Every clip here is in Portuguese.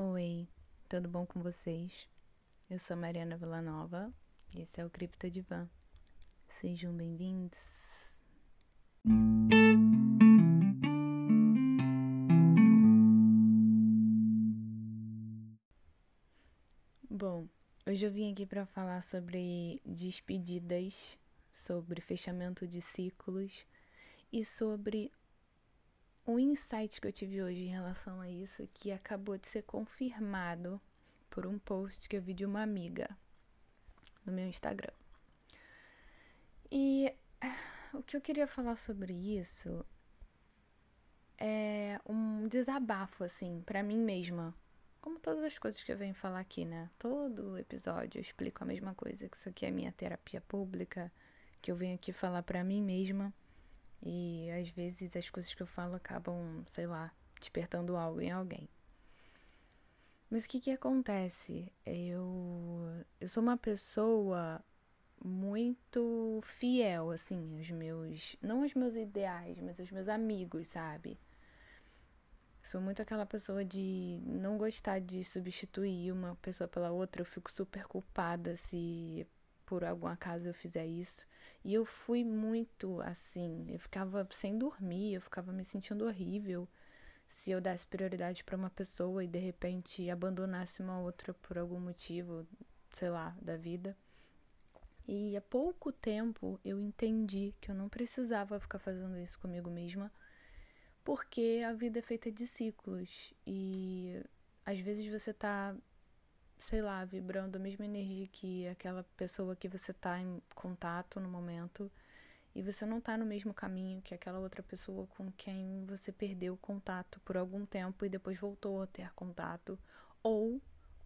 Oi, tudo bom com vocês? Eu sou Mariana Villanova e esse é o Cripto Divan. Sejam bem-vindos. Bom, hoje eu vim aqui para falar sobre despedidas, sobre fechamento de ciclos e sobre um insight que eu tive hoje em relação a isso que acabou de ser confirmado por um post que eu vi de uma amiga no meu Instagram. E o que eu queria falar sobre isso é um desabafo, assim, para mim mesma. Como todas as coisas que eu venho falar aqui, né? Todo episódio eu explico a mesma coisa, que isso aqui é minha terapia pública, que eu venho aqui falar para mim mesma e às vezes as coisas que eu falo acabam, sei lá, despertando algo em alguém. Mas o que que acontece? Eu, eu sou uma pessoa muito fiel, assim, aos meus. Não aos meus ideais, mas aos meus amigos, sabe? Sou muito aquela pessoa de não gostar de substituir uma pessoa pela outra. Eu fico super culpada se por algum acaso eu fizer isso. E eu fui muito assim, eu ficava sem dormir, eu ficava me sentindo horrível se eu desse prioridade para uma pessoa e de repente abandonasse uma outra por algum motivo, sei lá, da vida. E há pouco tempo eu entendi que eu não precisava ficar fazendo isso comigo mesma, porque a vida é feita de ciclos e às vezes você tá sei lá, vibrando a mesma energia que aquela pessoa que você tá em contato no momento e você não tá no mesmo caminho que aquela outra pessoa com quem você perdeu contato por algum tempo e depois voltou a ter contato, ou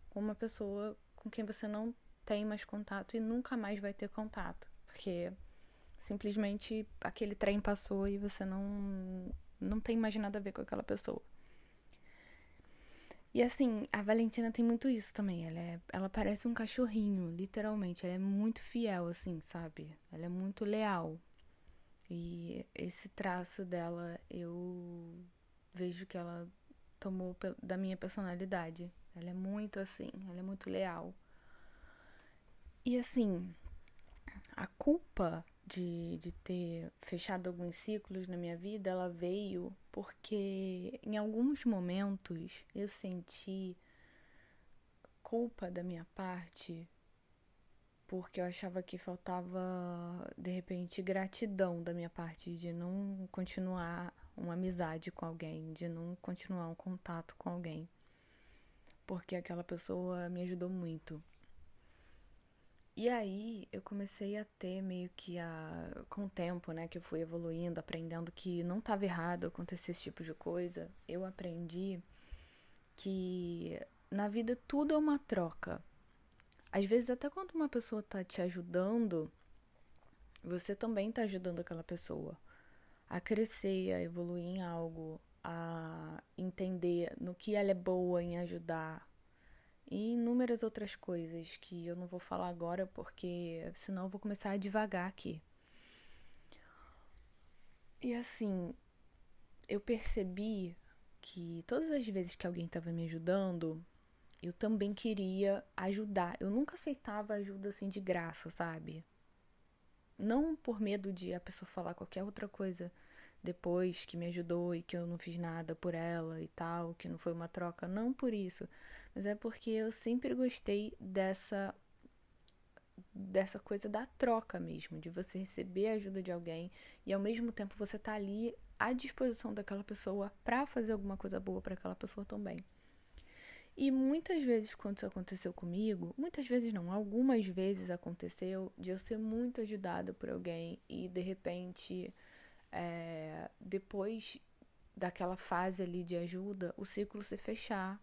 com uma pessoa com quem você não tem mais contato e nunca mais vai ter contato, porque simplesmente aquele trem passou e você não não tem mais nada a ver com aquela pessoa. E assim, a Valentina tem muito isso também. Ela, é, ela parece um cachorrinho, literalmente. Ela é muito fiel, assim, sabe? Ela é muito leal. E esse traço dela, eu vejo que ela tomou da minha personalidade. Ela é muito assim, ela é muito leal. E assim, a culpa de, de ter fechado alguns ciclos na minha vida, ela veio porque em alguns momentos eu senti culpa da minha parte porque eu achava que faltava de repente gratidão da minha parte de não continuar uma amizade com alguém, de não continuar um contato com alguém, porque aquela pessoa me ajudou muito. E aí eu comecei a ter meio que a. Com o tempo, né, que eu fui evoluindo, aprendendo que não estava errado acontecer esse tipo de coisa, eu aprendi que na vida tudo é uma troca. Às vezes, até quando uma pessoa tá te ajudando, você também tá ajudando aquela pessoa a crescer, a evoluir em algo, a entender no que ela é boa em ajudar, e inúmeras outras coisas que eu não vou falar agora porque senão eu vou começar a devagar aqui. E assim, eu percebi que todas as vezes que alguém estava me ajudando, eu também queria ajudar. Eu nunca aceitava ajuda assim de graça, sabe? Não por medo de a pessoa falar qualquer outra coisa depois que me ajudou e que eu não fiz nada por ela e tal, que não foi uma troca, não por isso, mas é porque eu sempre gostei dessa dessa coisa da troca mesmo, de você receber a ajuda de alguém e ao mesmo tempo você tá ali à disposição daquela pessoa para fazer alguma coisa boa para aquela pessoa também. E muitas vezes quando isso aconteceu comigo, muitas vezes não, algumas vezes aconteceu de eu ser muito ajudada por alguém e de repente é, depois daquela fase ali de ajuda, o ciclo se fechar.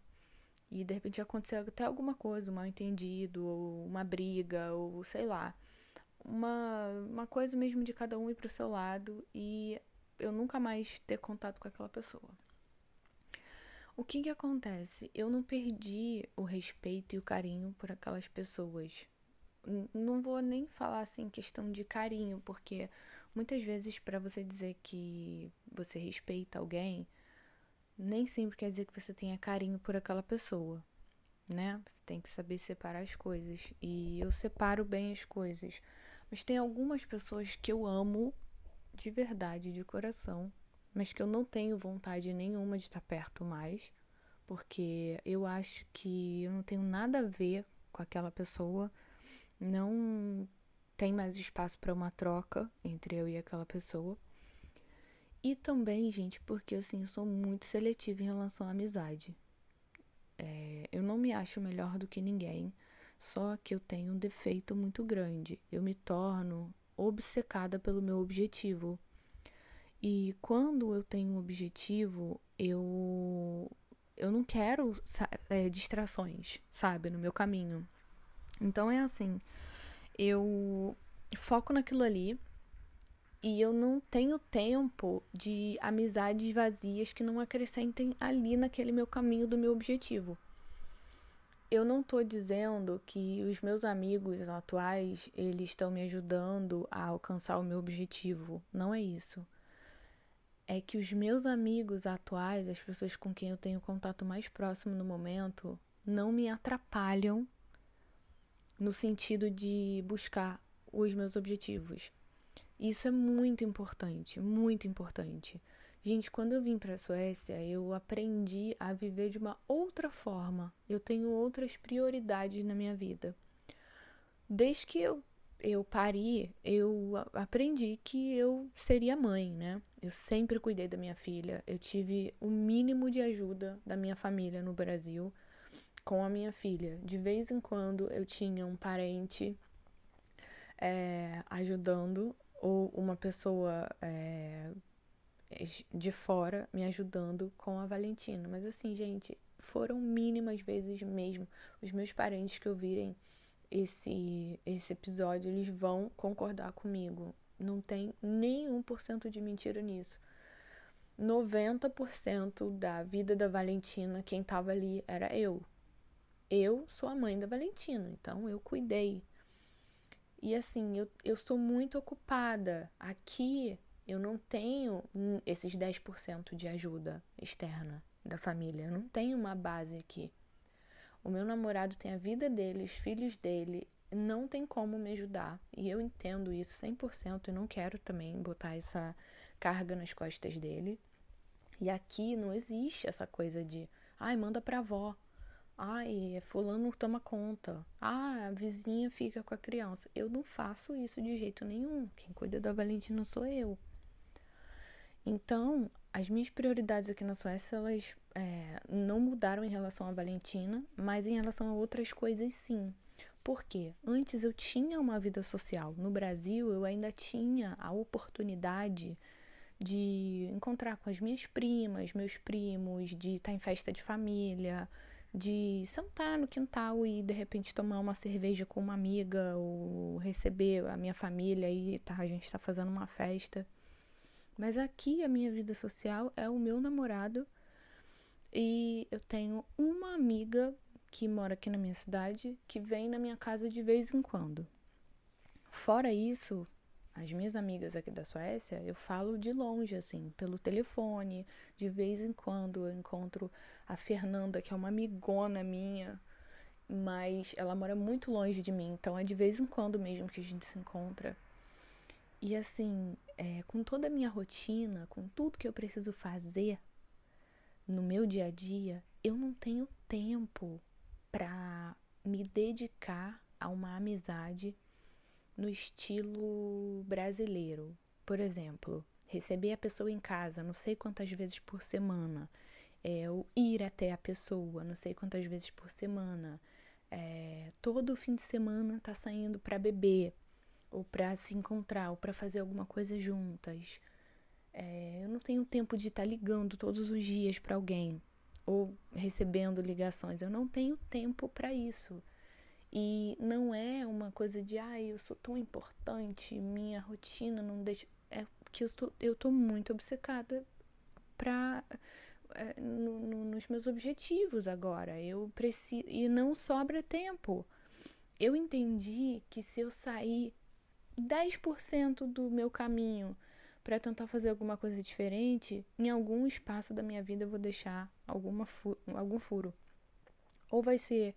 E de repente acontecer até alguma coisa, um mal entendido, ou uma briga, ou sei lá. Uma, uma coisa mesmo de cada um ir pro seu lado e eu nunca mais ter contato com aquela pessoa. O que que acontece? Eu não perdi o respeito e o carinho por aquelas pessoas. Não vou nem falar assim questão de carinho, porque Muitas vezes, para você dizer que você respeita alguém, nem sempre quer dizer que você tenha carinho por aquela pessoa, né? Você tem que saber separar as coisas. E eu separo bem as coisas. Mas tem algumas pessoas que eu amo de verdade, de coração, mas que eu não tenho vontade nenhuma de estar perto mais, porque eu acho que eu não tenho nada a ver com aquela pessoa, não tem mais espaço para uma troca entre eu e aquela pessoa. E também, gente, porque assim, eu sou muito seletiva em relação à amizade. É, eu não me acho melhor do que ninguém, só que eu tenho um defeito muito grande. Eu me torno obcecada pelo meu objetivo. E quando eu tenho um objetivo, eu eu não quero é, distrações, sabe, no meu caminho. Então é assim, eu foco naquilo ali e eu não tenho tempo de amizades vazias que não acrescentem ali naquele meu caminho do meu objetivo. Eu não tô dizendo que os meus amigos atuais, eles estão me ajudando a alcançar o meu objetivo. Não é isso. É que os meus amigos atuais, as pessoas com quem eu tenho contato mais próximo no momento, não me atrapalham no sentido de buscar os meus objetivos. Isso é muito importante, muito importante. Gente, quando eu vim para a Suécia, eu aprendi a viver de uma outra forma. Eu tenho outras prioridades na minha vida. Desde que eu, eu pari, eu aprendi que eu seria mãe, né? Eu sempre cuidei da minha filha. Eu tive o mínimo de ajuda da minha família no Brasil com a minha filha. De vez em quando eu tinha um parente é, ajudando ou uma pessoa é, de fora me ajudando com a Valentina. Mas assim, gente, foram mínimas vezes mesmo. Os meus parentes que ouvirem esse, esse episódio, eles vão concordar comigo. Não tem nenhum por cento de mentira nisso. 90% da vida da Valentina, quem tava ali era eu. Eu sou a mãe da Valentina, então eu cuidei. E assim, eu, eu sou muito ocupada. Aqui eu não tenho esses 10% de ajuda externa da família. Eu não tenho uma base aqui. O meu namorado tem a vida dele, os filhos dele, não tem como me ajudar. E eu entendo isso 100% e não quero também botar essa carga nas costas dele. E aqui não existe essa coisa de, ai, manda pra avó. Ai, fulano toma conta. Ah, a vizinha fica com a criança. Eu não faço isso de jeito nenhum. Quem cuida da Valentina sou eu. Então, as minhas prioridades aqui na Suécia, elas é, não mudaram em relação à Valentina, mas em relação a outras coisas sim. Por quê? Antes eu tinha uma vida social. No Brasil, eu ainda tinha a oportunidade de encontrar com as minhas primas, meus primos, de estar em festa de família, de sentar no quintal e de repente tomar uma cerveja com uma amiga ou receber a minha família e tá, a gente está fazendo uma festa. Mas aqui a minha vida social é o meu namorado e eu tenho uma amiga que mora aqui na minha cidade que vem na minha casa de vez em quando. Fora isso, as minhas amigas aqui da Suécia, eu falo de longe, assim, pelo telefone. De vez em quando eu encontro a Fernanda, que é uma amigona minha, mas ela mora muito longe de mim, então é de vez em quando mesmo que a gente se encontra. E assim, é, com toda a minha rotina, com tudo que eu preciso fazer no meu dia a dia, eu não tenho tempo para me dedicar a uma amizade no estilo brasileiro. Por exemplo, receber a pessoa em casa não sei quantas vezes por semana, é, ou ir até a pessoa não sei quantas vezes por semana, é, todo fim de semana tá saindo para beber, ou para se encontrar, ou para fazer alguma coisa juntas. É, eu não tenho tempo de estar tá ligando todos os dias para alguém ou recebendo ligações. Eu não tenho tempo para isso. E não é uma coisa de, ai, ah, eu sou tão importante, minha rotina não deixa. É que eu estou, eu tô muito obcecada pra, é, no, no, nos meus objetivos agora. Eu preciso. E não sobra tempo. Eu entendi que se eu sair 10% do meu caminho para tentar fazer alguma coisa diferente, em algum espaço da minha vida eu vou deixar alguma fu algum furo. Ou vai ser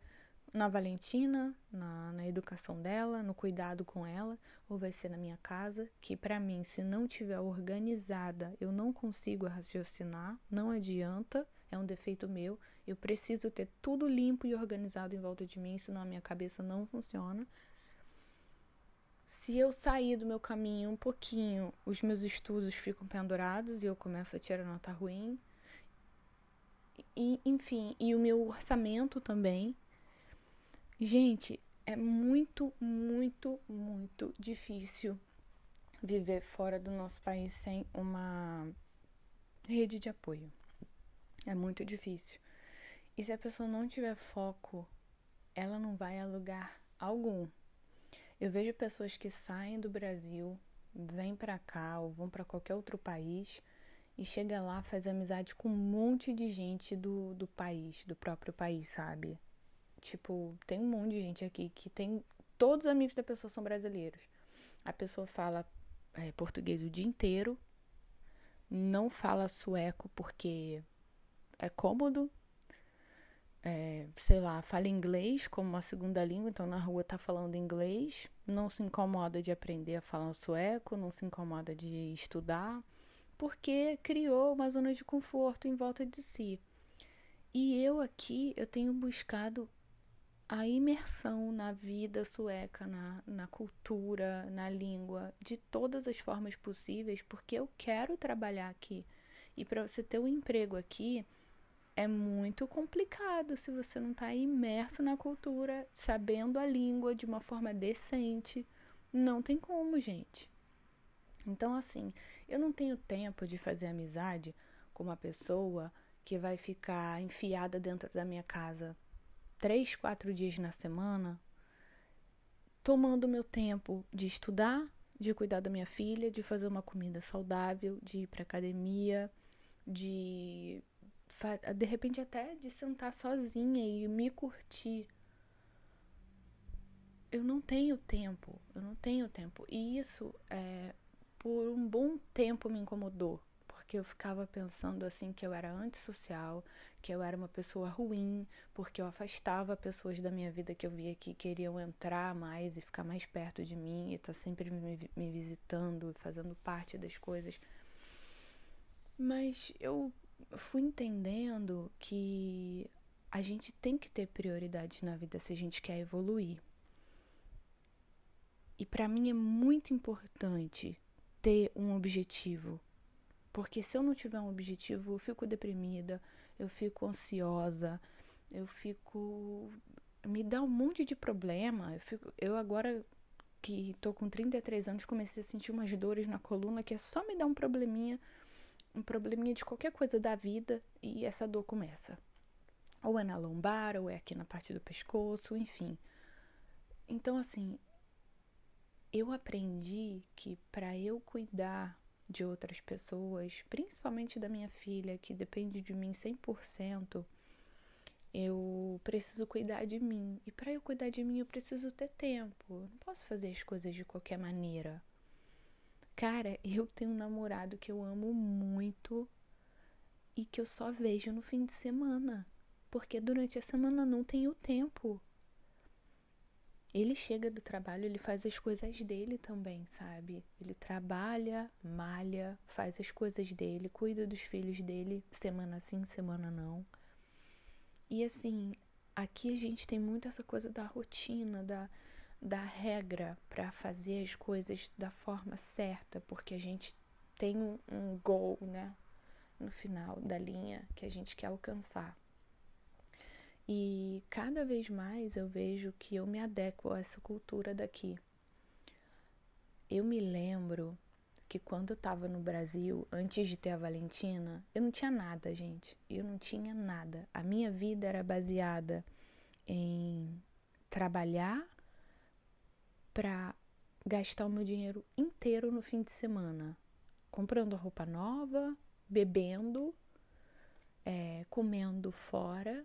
na Valentina, na, na educação dela, no cuidado com ela, ou vai ser na minha casa, que para mim, se não tiver organizada, eu não consigo raciocinar, não adianta, é um defeito meu. Eu preciso ter tudo limpo e organizado em volta de mim, senão a minha cabeça não funciona. Se eu sair do meu caminho um pouquinho, os meus estudos ficam pendurados e eu começo a tirar nota ruim. E, enfim, e o meu orçamento também Gente, é muito, muito, muito difícil viver fora do nosso país sem uma rede de apoio. É muito difícil. E se a pessoa não tiver foco, ela não vai a lugar algum. Eu vejo pessoas que saem do Brasil, vêm para cá ou vão para qualquer outro país e chega lá, faz amizade com um monte de gente do, do país, do próprio país, sabe? Tipo, tem um monte de gente aqui que tem. Todos os amigos da pessoa são brasileiros. A pessoa fala é, português o dia inteiro, não fala sueco porque é cômodo, é, sei lá, fala inglês como uma segunda língua, então na rua tá falando inglês, não se incomoda de aprender a falar sueco, não se incomoda de estudar, porque criou uma zona de conforto em volta de si. E eu aqui, eu tenho buscado a imersão na vida sueca, na, na cultura, na língua, de todas as formas possíveis, porque eu quero trabalhar aqui. E para você ter um emprego aqui, é muito complicado se você não está imerso na cultura, sabendo a língua de uma forma decente. Não tem como, gente. Então, assim, eu não tenho tempo de fazer amizade com uma pessoa que vai ficar enfiada dentro da minha casa três, quatro dias na semana, tomando meu tempo de estudar, de cuidar da minha filha, de fazer uma comida saudável, de ir para academia, de de repente até de sentar sozinha e me curtir. Eu não tenho tempo, eu não tenho tempo. E isso é, por um bom tempo me incomodou, porque eu ficava pensando assim que eu era antissocial, que eu era uma pessoa ruim, porque eu afastava pessoas da minha vida que eu via que queriam entrar mais e ficar mais perto de mim e estar tá sempre me, me visitando, fazendo parte das coisas. Mas eu fui entendendo que a gente tem que ter prioridades na vida se a gente quer evoluir. E para mim é muito importante ter um objetivo, porque se eu não tiver um objetivo, eu fico deprimida, eu fico ansiosa, eu fico. Me dá um monte de problema. Eu, fico, eu agora que tô com 33 anos, comecei a sentir umas dores na coluna que é só me dar um probleminha, um probleminha de qualquer coisa da vida e essa dor começa. Ou é na lombar, ou é aqui na parte do pescoço, enfim. Então, assim, eu aprendi que para eu cuidar de outras pessoas, principalmente da minha filha, que depende de mim 100%, eu preciso cuidar de mim. E para eu cuidar de mim, eu preciso ter tempo. Eu não posso fazer as coisas de qualquer maneira. Cara, eu tenho um namorado que eu amo muito e que eu só vejo no fim de semana, porque durante a semana não tenho tempo. Ele chega do trabalho, ele faz as coisas dele também, sabe? Ele trabalha, malha, faz as coisas dele, cuida dos filhos dele, semana sim, semana não. E assim, aqui a gente tem muito essa coisa da rotina, da, da regra para fazer as coisas da forma certa, porque a gente tem um, um goal, né? No final da linha que a gente quer alcançar. E cada vez mais eu vejo que eu me adequo a essa cultura daqui. Eu me lembro que quando eu estava no Brasil, antes de ter a Valentina, eu não tinha nada, gente. Eu não tinha nada. A minha vida era baseada em trabalhar para gastar o meu dinheiro inteiro no fim de semana, comprando roupa nova, bebendo, é, comendo fora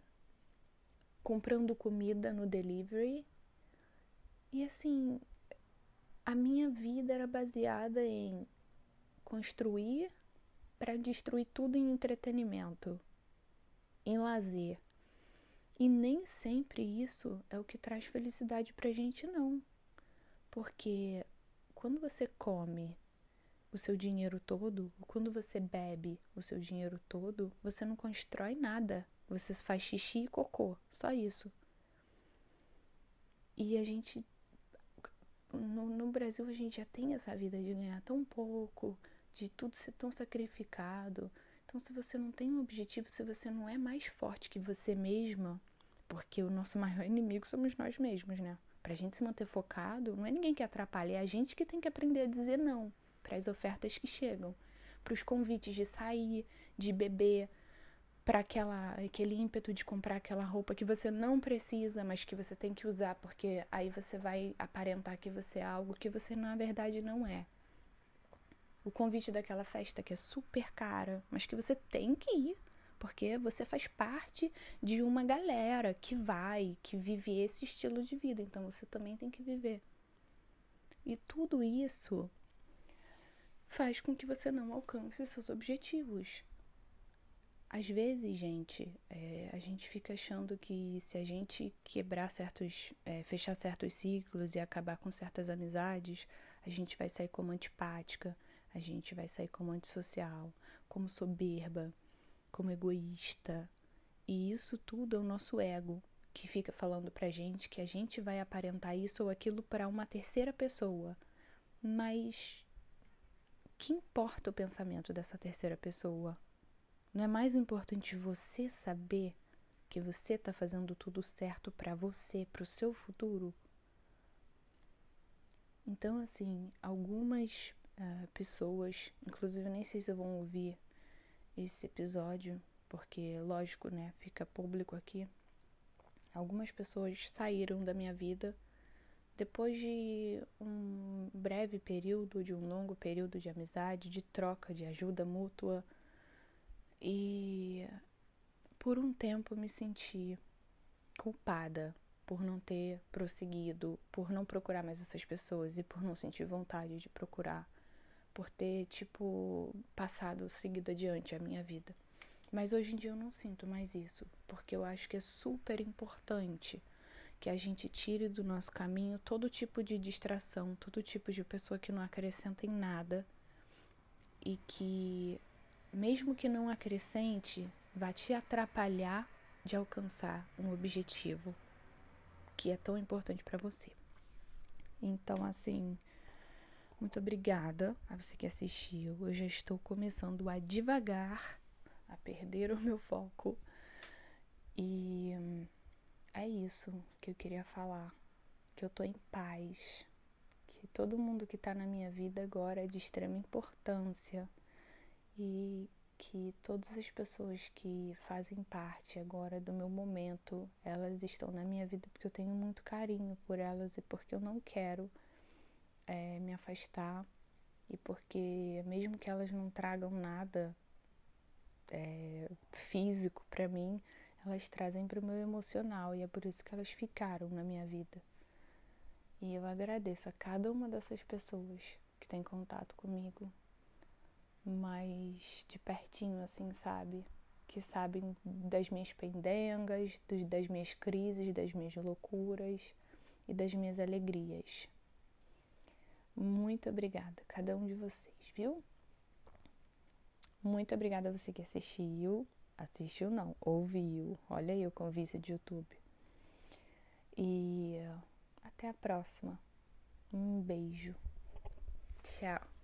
comprando comida no delivery. E assim, a minha vida era baseada em construir para destruir tudo em entretenimento, em lazer. E nem sempre isso é o que traz felicidade pra gente, não. Porque quando você come o seu dinheiro todo, quando você bebe o seu dinheiro todo, você não constrói nada. Você faz xixi e cocô, só isso. E a gente. No, no Brasil, a gente já tem essa vida de ganhar tão pouco, de tudo ser tão sacrificado. Então, se você não tem um objetivo, se você não é mais forte que você mesma, porque o nosso maior inimigo somos nós mesmos, né? Pra gente se manter focado, não é ninguém que atrapalha, é a gente que tem que aprender a dizer não para as ofertas que chegam, para os convites de sair, de beber, para aquela aquele ímpeto de comprar aquela roupa que você não precisa, mas que você tem que usar, porque aí você vai aparentar que você é algo que você na verdade não é o convite daquela festa que é super cara, mas que você tem que ir, porque você faz parte de uma galera que vai, que vive esse estilo de vida, então você também tem que viver. E tudo isso faz com que você não alcance os seus objetivos. Às vezes, gente, é, a gente fica achando que se a gente quebrar certos, é, fechar certos ciclos e acabar com certas amizades, a gente vai sair como antipática, a gente vai sair como antissocial, como soberba, como egoísta. E isso tudo é o nosso ego que fica falando pra gente que a gente vai aparentar isso ou aquilo para uma terceira pessoa. Mas que importa o pensamento dessa terceira pessoa? Não é mais importante você saber que você está fazendo tudo certo para você, para o seu futuro? Então, assim, algumas uh, pessoas, inclusive nem sei se vão ouvir esse episódio, porque, lógico, né, fica público aqui. Algumas pessoas saíram da minha vida depois de um breve período, de um longo período de amizade, de troca, de ajuda mútua. E por um tempo me senti culpada por não ter prosseguido, por não procurar mais essas pessoas e por não sentir vontade de procurar por ter, tipo, passado, seguido adiante a minha vida. Mas hoje em dia eu não sinto mais isso, porque eu acho que é super importante que a gente tire do nosso caminho todo tipo de distração, todo tipo de pessoa que não acrescenta em nada e que, mesmo que não acrescente, vai te atrapalhar de alcançar um objetivo que é tão importante para você. Então, assim, muito obrigada a você que assistiu. Eu já estou começando a devagar, a perder o meu foco. E é isso que eu queria falar. Que eu tô em paz. Que todo mundo que tá na minha vida agora é de extrema importância. E que todas as pessoas que fazem parte agora do meu momento, elas estão na minha vida porque eu tenho muito carinho por elas e porque eu não quero é, me afastar e porque mesmo que elas não tragam nada é, físico para mim, elas trazem para o meu emocional e é por isso que elas ficaram na minha vida. E eu agradeço a cada uma dessas pessoas que tem contato comigo, mais de pertinho, assim, sabe? Que sabem das minhas pendengas, das minhas crises, das minhas loucuras e das minhas alegrias. Muito obrigada, cada um de vocês, viu? Muito obrigada a você que assistiu. Assistiu não, ouviu. Olha aí o convite de YouTube. E até a próxima. Um beijo. Tchau.